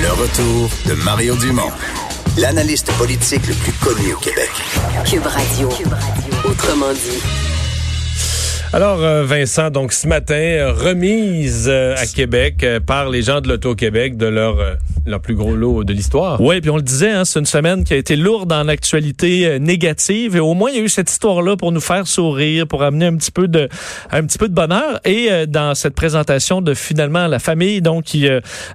Le retour de Mario Dumont, l'analyste politique le plus connu au Québec. Cube Radio. Autrement dit. Alors, euh, Vincent, donc ce matin, remise euh, à Québec euh, par les gens de l'Auto-Québec de leur, leur plus gros lot de l'histoire. Oui, puis on le disait, hein, c'est une semaine qui a été lourde en actualité négative et au moins il y a eu cette histoire-là pour nous faire sourire, pour amener un petit peu de, un petit peu de bonheur. Et dans cette présentation de finalement la famille, donc qui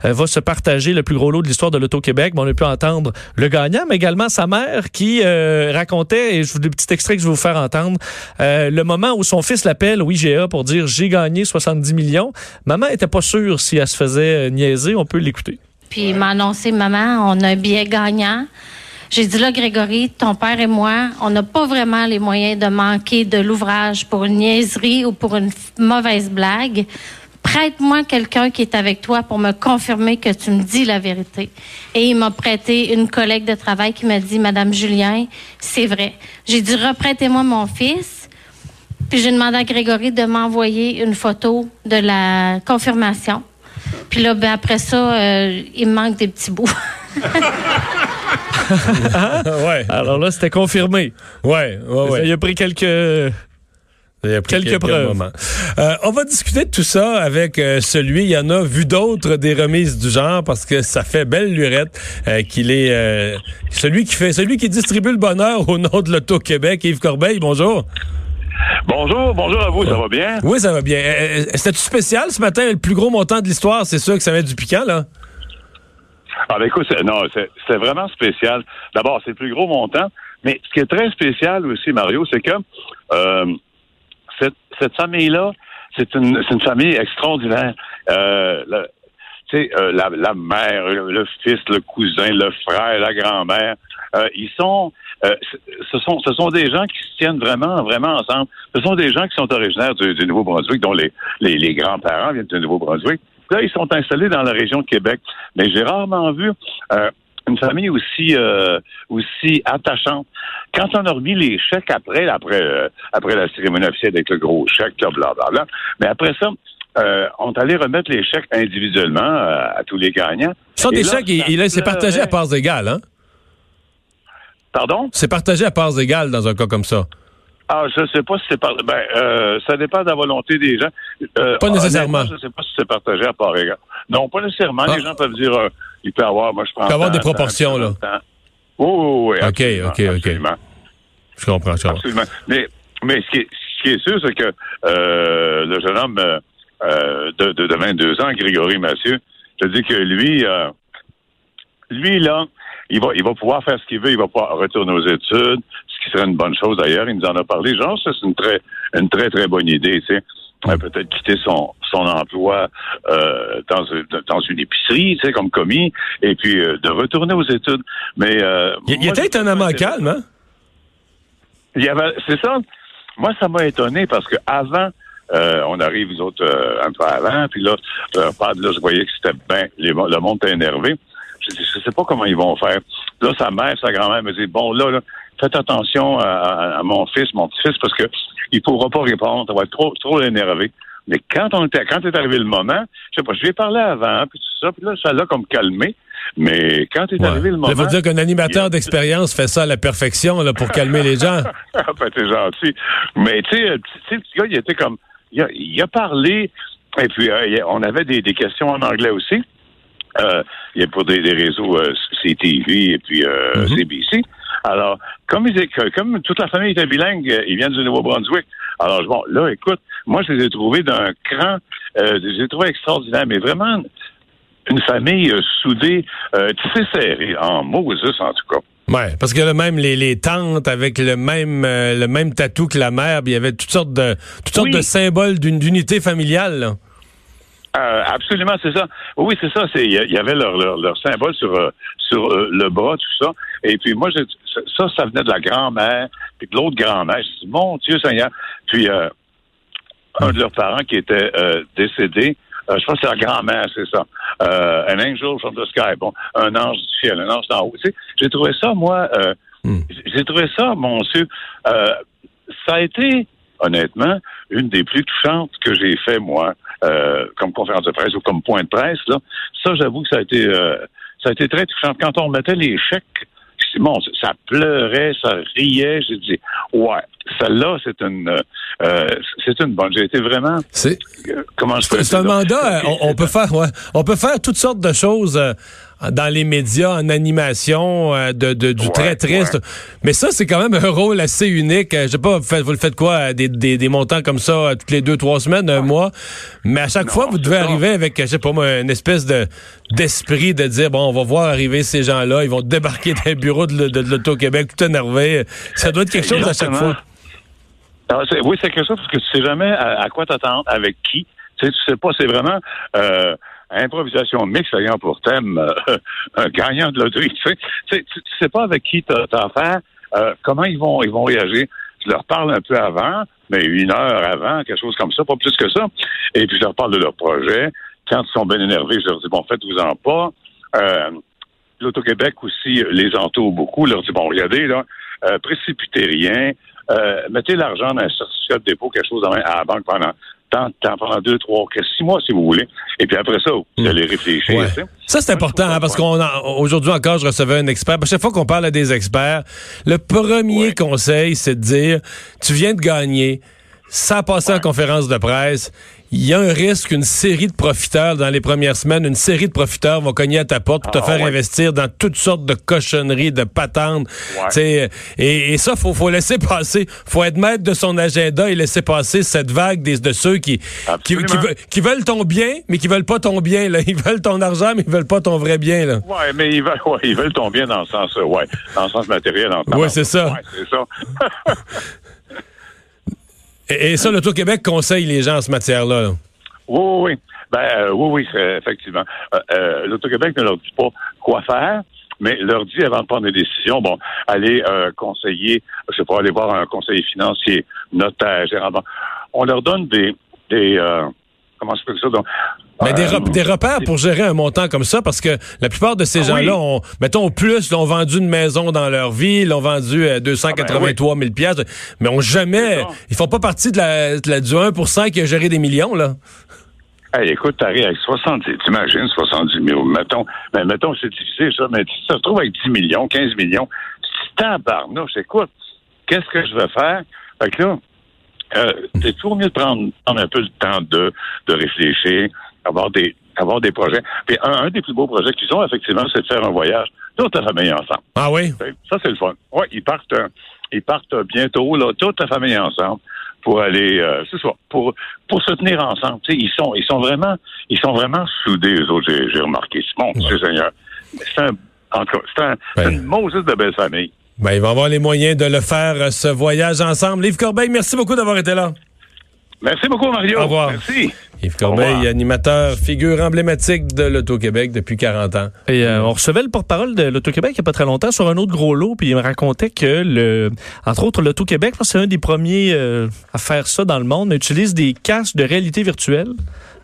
va se partager le plus gros lot de l'histoire de l'Auto-Québec, on a pu entendre le gagnant, mais également sa mère qui racontait, et je vous des petits extraits que je vais vous faire entendre, le moment où son fils l'appelle au IGA pour dire j'ai gagné 70 millions. Maman était pas sûre si elle se faisait euh, niaiser. On peut l'écouter. Puis il m'a annoncé, maman, on a un billet gagnant. J'ai dit là, Grégory, ton père et moi, on n'a pas vraiment les moyens de manquer de l'ouvrage pour une niaiserie ou pour une mauvaise blague. Prête-moi quelqu'un qui est avec toi pour me confirmer que tu me dis la vérité. Et il m'a prêté une collègue de travail qui m'a dit, Madame Julien, c'est vrai. J'ai dit, reprêtez-moi mon fils. Puis j'ai demandé à Grégory de m'envoyer une photo de la confirmation. Puis là, ben, après ça, euh, il me manque des petits bouts. ouais. Alors là, c'était confirmé. Ouais, ouais, ouais. Il a pris quelques... Il a pris quelques, preuves. Euh, on va discuter de tout ça avec euh, celui, il y en a vu d'autres des remises du genre parce que ça fait belle lurette qu'il est celui qui fait celui qui distribue le bonheur au nom de l'Auto-Québec. Yves Corbeil, bonjour. Bonjour, bonjour à vous, ça va bien? Oui, ça va bien. Euh, euh, c'était-tu spécial ce matin, le plus gros montant de l'histoire? C'est sûr que ça met du piquant, là? Ah ben écoute, non, c'est vraiment spécial. D'abord, c'est le plus gros montant, mais ce qui est très spécial aussi, Mario, c'est que euh, cette, famille-là, c'est une, une famille extraordinaire. Euh, tu sais, la, la, mère, le, fils, le cousin, le frère, la grand-mère, ils sont euh, ce sont ce sont des gens qui se tiennent vraiment vraiment ensemble. Ce sont des gens qui sont originaires du, Nouveau-Brunswick, dont les, les, grands-parents viennent du Nouveau-Brunswick. Là, ils sont installés dans la région de Québec. Mais j'ai rarement vu euh, une famille aussi euh, aussi attachante. Quand on a remis les chèques après après après la cérémonie officielle avec le gros chèque, là, blablabla, mais après ça, on est allé remettre les chèques individuellement à tous les gagnants. Ce sont des chèques, il, il s'est partagé à parts égales, hein? Pardon? C'est partagé à parts égales dans un cas comme ça. Ah, je ne sais pas si c'est par... ben, euh, ça dépend de la volonté des gens. Euh, pas nécessairement. Je ne sais pas si c'est partagé à parts égales. Non, pas nécessairement. Les ah. gens peuvent dire, euh, il peut avoir, moi je prends. Il peut avoir des proportions là. Oui, oui, oui. Ok, ok, ok. Je comprends, je. Absolument. Mais, mais ce, qui est, ce qui est sûr, c'est que le jeune homme de, de, de, 22 ans, Grégory Mathieu, je dis que lui, lui là, il va, il va pouvoir faire ce qu'il veut, il va pouvoir retourner aux études, ce qui serait une bonne chose d'ailleurs. Il nous en a parlé. Genre, ça, c'est une très, une très, très bonne idée, tu sais. Peut-être quitter son, son emploi euh, dans, dans une épicerie, tu sais, comme commis, et puis euh, de retourner aux études. Mais euh, il, était étonnamment calme, hein? Il y avait, c'est ça. Moi, ça m'a étonné parce que avant, euh, on arrive, les autres, un peu avant, puis là, là, je voyais que c'était bien, le monde était énervé. Je ne sais pas comment ils vont faire. Là, sa mère, sa grand-mère me dit, bon, là, là faites attention à, mon fils, mon petit-fils, parce que il pourra pas répondre, ça va être trop, trop énervé. Mais quand on était, quand est arrivé le moment, je sais pas, je lui ai parlé avant, puis tout ça, puis là, ça l'a comme calmé. Mais quand est arrivé le moment. Ça veut dire qu'un animateur d'expérience fait ça à la perfection, là, pour calmer les gens. ah, ben, t'es gentil. Mais, tu sais, le petit gars, il était comme, il a, parlé, et puis, euh, on avait des, des questions en anglais aussi. Euh, il y a pour des, réseaux euh, CTV et puis euh, CBC. Mhm. Alors, comme, ils, comme toute la famille était bilingue, euh, ils viennent du Nouveau-Brunswick. Alors, bon, là, écoute, moi, je les ai trouvés d'un cran, euh, je les ai trouvés extraordinaires, mais vraiment une famille soudée, tissée serrée, en Moses, en tout cas. Ouais, parce que là, même les, les tantes avec le même le même tatou que la mère, il y avait toutes sortes de toutes sortes de symboles d'une unité familiale. Là. Euh, absolument, c'est ça. Oui, c'est ça. C'est il y avait leur, leur, symbole sur euh, sur euh, le bras, tout ça. Et puis moi, ça, ça venait de la grand-mère, puis de l'autre grand-mère. Je dis, mon Dieu Seigneur. Puis un de leurs parents qui était décédé. je pense que c'est la grand-mère, c'est ça. un angel from the sky. Bon, un ange du ciel, un ange d'en haut. Tu sais, j'ai trouvé ça, moi. Hmm. J'ai trouvé ça, mon Dieu. ça a été honnêtement, une des plus touchantes que j'ai fait, moi, euh, comme conférence de presse ou comme point de presse. Là. Ça, j'avoue que ça a été... Euh, ça a été très touchant. Quand on mettait les chèques, bon, ça pleurait, ça riait. J'ai dit, ouais, celle-là, c'est une, euh, c'est une bonne. J'ai été vraiment. C'est. comment je C'est un mandat. On, peut faire, ouais, on peut faire toutes sortes de choses dans les médias, en animation, euh, de, du très triste. Mais ça, c'est quand même un rôle assez unique. Euh, je sais pas, vous, le faites quoi, des, des, montants comme ça euh, toutes les deux, trois semaines, un mois? Mais à chaque fois, vous devez arriver avec, je sais pas moi, une espèce de d'esprit de dire, bon, on va voir arriver ces gens-là, ils vont débarquer les bureaux de, l'Auto-Québec tout énervé. Ça doit être quelque chose à chaque fois. oui, c'est quelque chose parce que tu sais jamais à, quoi t'attendre, avec qui. Tu sais, tu sais pas, c'est vraiment improvisation mixte ayant pour thème euh, un gagnant de loterie. Tu sais, tu, tu sais pas avec qui tu as affaire, euh, comment ils vont ils vont réagir. Je leur parle un peu avant, mais une heure avant, quelque chose comme ça, pas plus que ça. Et puis je leur parle de leur projet. Quand ils sont bien énervés, je leur dis bon, faites-vous-en pas. Euh, L'Auto-Québec aussi les entoure beaucoup. Je leur dis bon, regardez là, euh, précipitez rien. Euh, mettez l'argent dans un certificat de dépôt, quelque chose à la banque pendant temps, pendant deux, trois, six mois, si vous voulez. Et puis après ça, vous hmm. allez réfléchir. Ça, c'est important, hein, parce qu'on aujourd'hui encore, je recevais un expert. À chaque fois qu'on parle à des experts, le premier conseil, c'est de dire, tu viens de gagner, ça a passé en conférence de presse, il y a un risque qu'une série de profiteurs, dans les premières semaines, une série de profiteurs vont cogner à ta porte pour te ah, faire investir dans toutes sortes de cochonneries, de patentes. Et, et ça, faut, faut laisser passer. faut être maître de son agenda et laisser passer cette vague des, de ceux qui, qui, qui, veulent ton bien, mais qui veulent pas ton bien. Là. Ils veulent ton argent, mais ils veulent pas ton vrai bien. Là. Ouais, mais ils veulent, ouais, ils veulent ton bien dans le sens, ouais, dans le sens matériel. Oui, c'est ça. Ouais, c'est ça. Et, ça, l'Auto-Québec conseille les gens en ce matière-là. Oui, oui, oui. Ben, euh, oui, oui, effectivement. Euh, euh, L'Auto-Québec ne leur dit pas quoi faire, mais leur dit avant de prendre des décisions, bon, allez conseiller, je sais pas, aller voir un conseiller financier, notaire, gérant. On leur donne des, des comment je peux ça? Donc, mais des, des, repères pour gérer un montant comme ça, parce que la plupart de ces ah gens-là, ont, mettons, plus, ont vendu une maison dans leur vie, l'ont vendu à 283 000 pièces, mais ont jamais, ils font pas partie de la, de la, du 1 qui a géré des millions, là. Hey, écoute, t'arrives avec 70, t'imagines 70 000, mettons, mais mettons, c'est difficile, ça, mais si ça se trouve avec 10 millions, 15 millions, c'est tabarnouche, écoute, qu'est-ce que je vais faire? Fait que là, euh, c'est toujours mieux de prendre, prendre, un peu le temps de, de réfléchir, avoir des avoir des projets. Puis un, des plus beaux projets qu'ils ont, effectivement, c'est de faire un voyage toute la famille ensemble. Ah oui? Ça, c'est le fun. Oui, ils partent ils partent bientôt, là, toute la famille ensemble pour aller euh, ça, pour pour se tenir ensemble. Ils sont ils sont vraiment ils sont vraiment soudés, eux autres, j'ai remarqué. Bon, ouais. Seigneur. C'est un en tout cas, c'est un, ben. une Moses de belle famille. Ben, ils vont avoir les moyens de le faire, euh, ce voyage ensemble. Yves Corbeil, merci beaucoup d'avoir été là. Merci beaucoup, Mario. Au revoir. Merci. Yves Corbeil, animateur, figure emblématique de l'Auto-Québec depuis 40 ans. Et euh, on recevait le porte-parole de l'Auto-Québec il n'y a pas très longtemps sur un autre gros lot, puis il me racontait que, le, entre autres, l'Auto-Québec, c'est un des premiers euh, à faire ça dans le monde, utilise des casques de réalité virtuelle.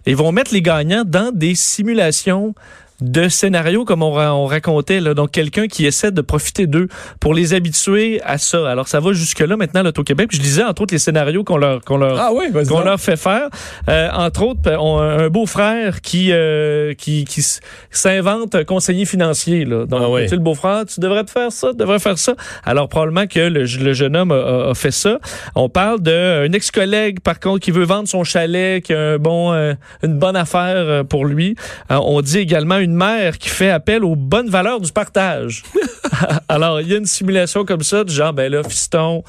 Et vont mettre les gagnants dans des simulations de scénarios comme on, racontait, là, donc quelqu'un qui essaie de profiter d'eux pour les habituer à ça. Alors ça va jusque là maintenant l'Auto-Québec. Je lisais entre autres les scénarios qu'on leur qu'on leur ah oui, qu'on leur fait faire. Euh, entre autres, un beau-frère qui euh, qui, qui s'invente conseiller financier. Là. Donc ah tu le beau-frère, tu devrais te faire ça, tu devrais faire ça. Alors probablement que le, jeune homme a, fait ça. On parle d'un ex-collègue par contre qui veut vendre son chalet, qui a un bon euh, une bonne affaire pour lui. on dit également une une mère qui fait appel aux bonnes valeurs du partage. Alors, il y a une simulation comme ça, du genre, ben là, fiston,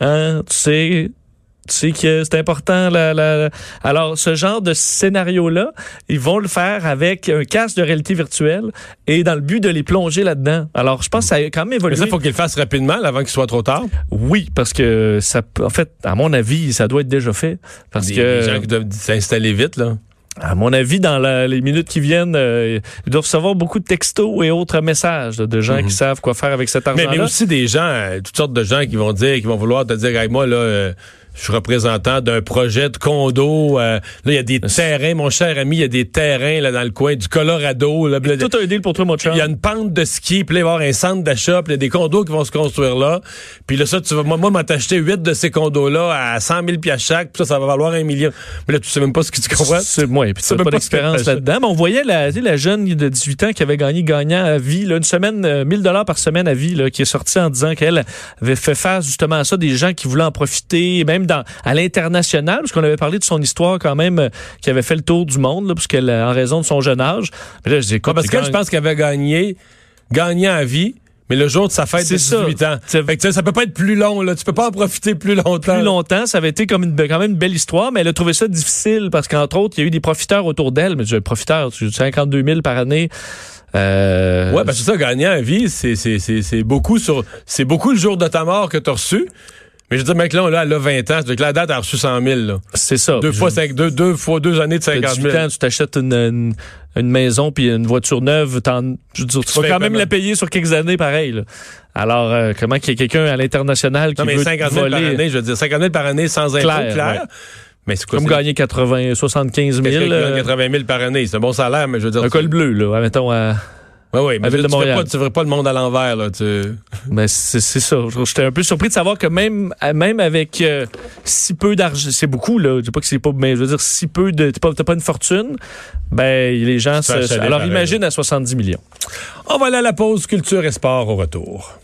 hein, tu sais, tu sais que c'est important. La, Alors, ce genre de scénario-là, ils vont le faire avec un casque de réalité virtuelle et dans le but de les plonger là-dedans. Alors, je pense que ça a quand même évolué. Mais ça, faut qu'ils le fassent rapidement, avant qu'il soit trop tard. Oui, parce que ça, en fait, à mon avis, ça doit être déjà fait. Parce que les gens qui doivent s'installer vite, là. À mon avis, dans les minutes qui viennent, euh, ils doivent recevoir beaucoup de textos et autres messages de gens qui mhm. savent quoi faire avec cet argent-là. Mais, mais, aussi des gens, euh, toutes sortes de gens qui vont dire, qui vont vouloir te dire, avec moi là. Euh, je suis représentant d'un projet de condo. Euh, là, il y a des terrains, mon cher ami, il y a des terrains là dans le coin du Colorado. Là, tout un deal pour toi, mon cher. Il y a une pente de ski, puis là, il va y avoir un centre d'achat, puis il y a des condos qui vont se construire là. Puis là, ça, tu vas, moi, moi, t'acheter huit de ces condos-là à 100 000 pièces chaque, puis ça, ça va valoir un million. Mais là, tu sais même pas ce que tu comprends. C'est moi, puis tu n'as pas d'expérience là-dedans. Mais on voyait la, la jeune de 18 ans qui avait gagné gagnant à vie, là, une semaine, 1000 euh, dollars par semaine à vie, là, qui est sortie en disant qu'elle avait fait face justement à ça, des gens qui voulaient en profiter, même dans à l'international, parce qu'on avait parlé de son histoire quand même, euh, qui avait fait le tour du monde, là, parce qu'elle, en raison de son jeune âge. Mais là, je dis, quoi, parce que je pense qu'elle avait gagné, gagnant à vie. Mais le jour de sa fête de 18 ans. Fait que, ça peut pas être plus long, là. Tu peux pas en profiter plus longtemps. Plus longtemps, ça avait été comme une, quand même une belle histoire, mais elle a trouvé ça difficile parce qu'entre autres, il y a eu des profiteurs autour d'elle. Mais je profiteur, 52 000 par année. Euh... Ouais, ben c'est ça, gagnant à vie, c'est beaucoup sur, c'est beaucoup le jour de ta mort que tu as reçu. Mais je veux dire, mec, là, là, elle a 20 ans. C'est que la date, a reçu 100 000, C'est ça. Deux fois, cinq, deux, deux fois deux années de 50 000. ans, tu t'achètes une, une, maison puis une voiture neuve. Je veux dire, tu, vas quand même la payer sur quelques années, pareil, là. Alors, euh, comment qu'il y ait quelqu'un à l'international qui non, mais 50 000 par année, je veux dire, 50 000 par année sans impôt, clair. clair. Mais c'est Comme gagner 80, 75 000. 80 000 par année, c'est un bon salaire, mais je veux dire. Un col bleu, là, mettons à. Oui, oui, mais tu ne ferais pas le monde à l'envers. Là, tu... Mais c'est ça. J'étais un peu surpris de savoir que même, même avec euh, si peu d'argent, c'est beaucoup, là. Je dis pas que c'est pas, mais je veux dire, si peu de. T'as pas, pas, une fortune, ben les gens se. Alors imagine à 70 millions. On va aller à la pause culture et sport au retour.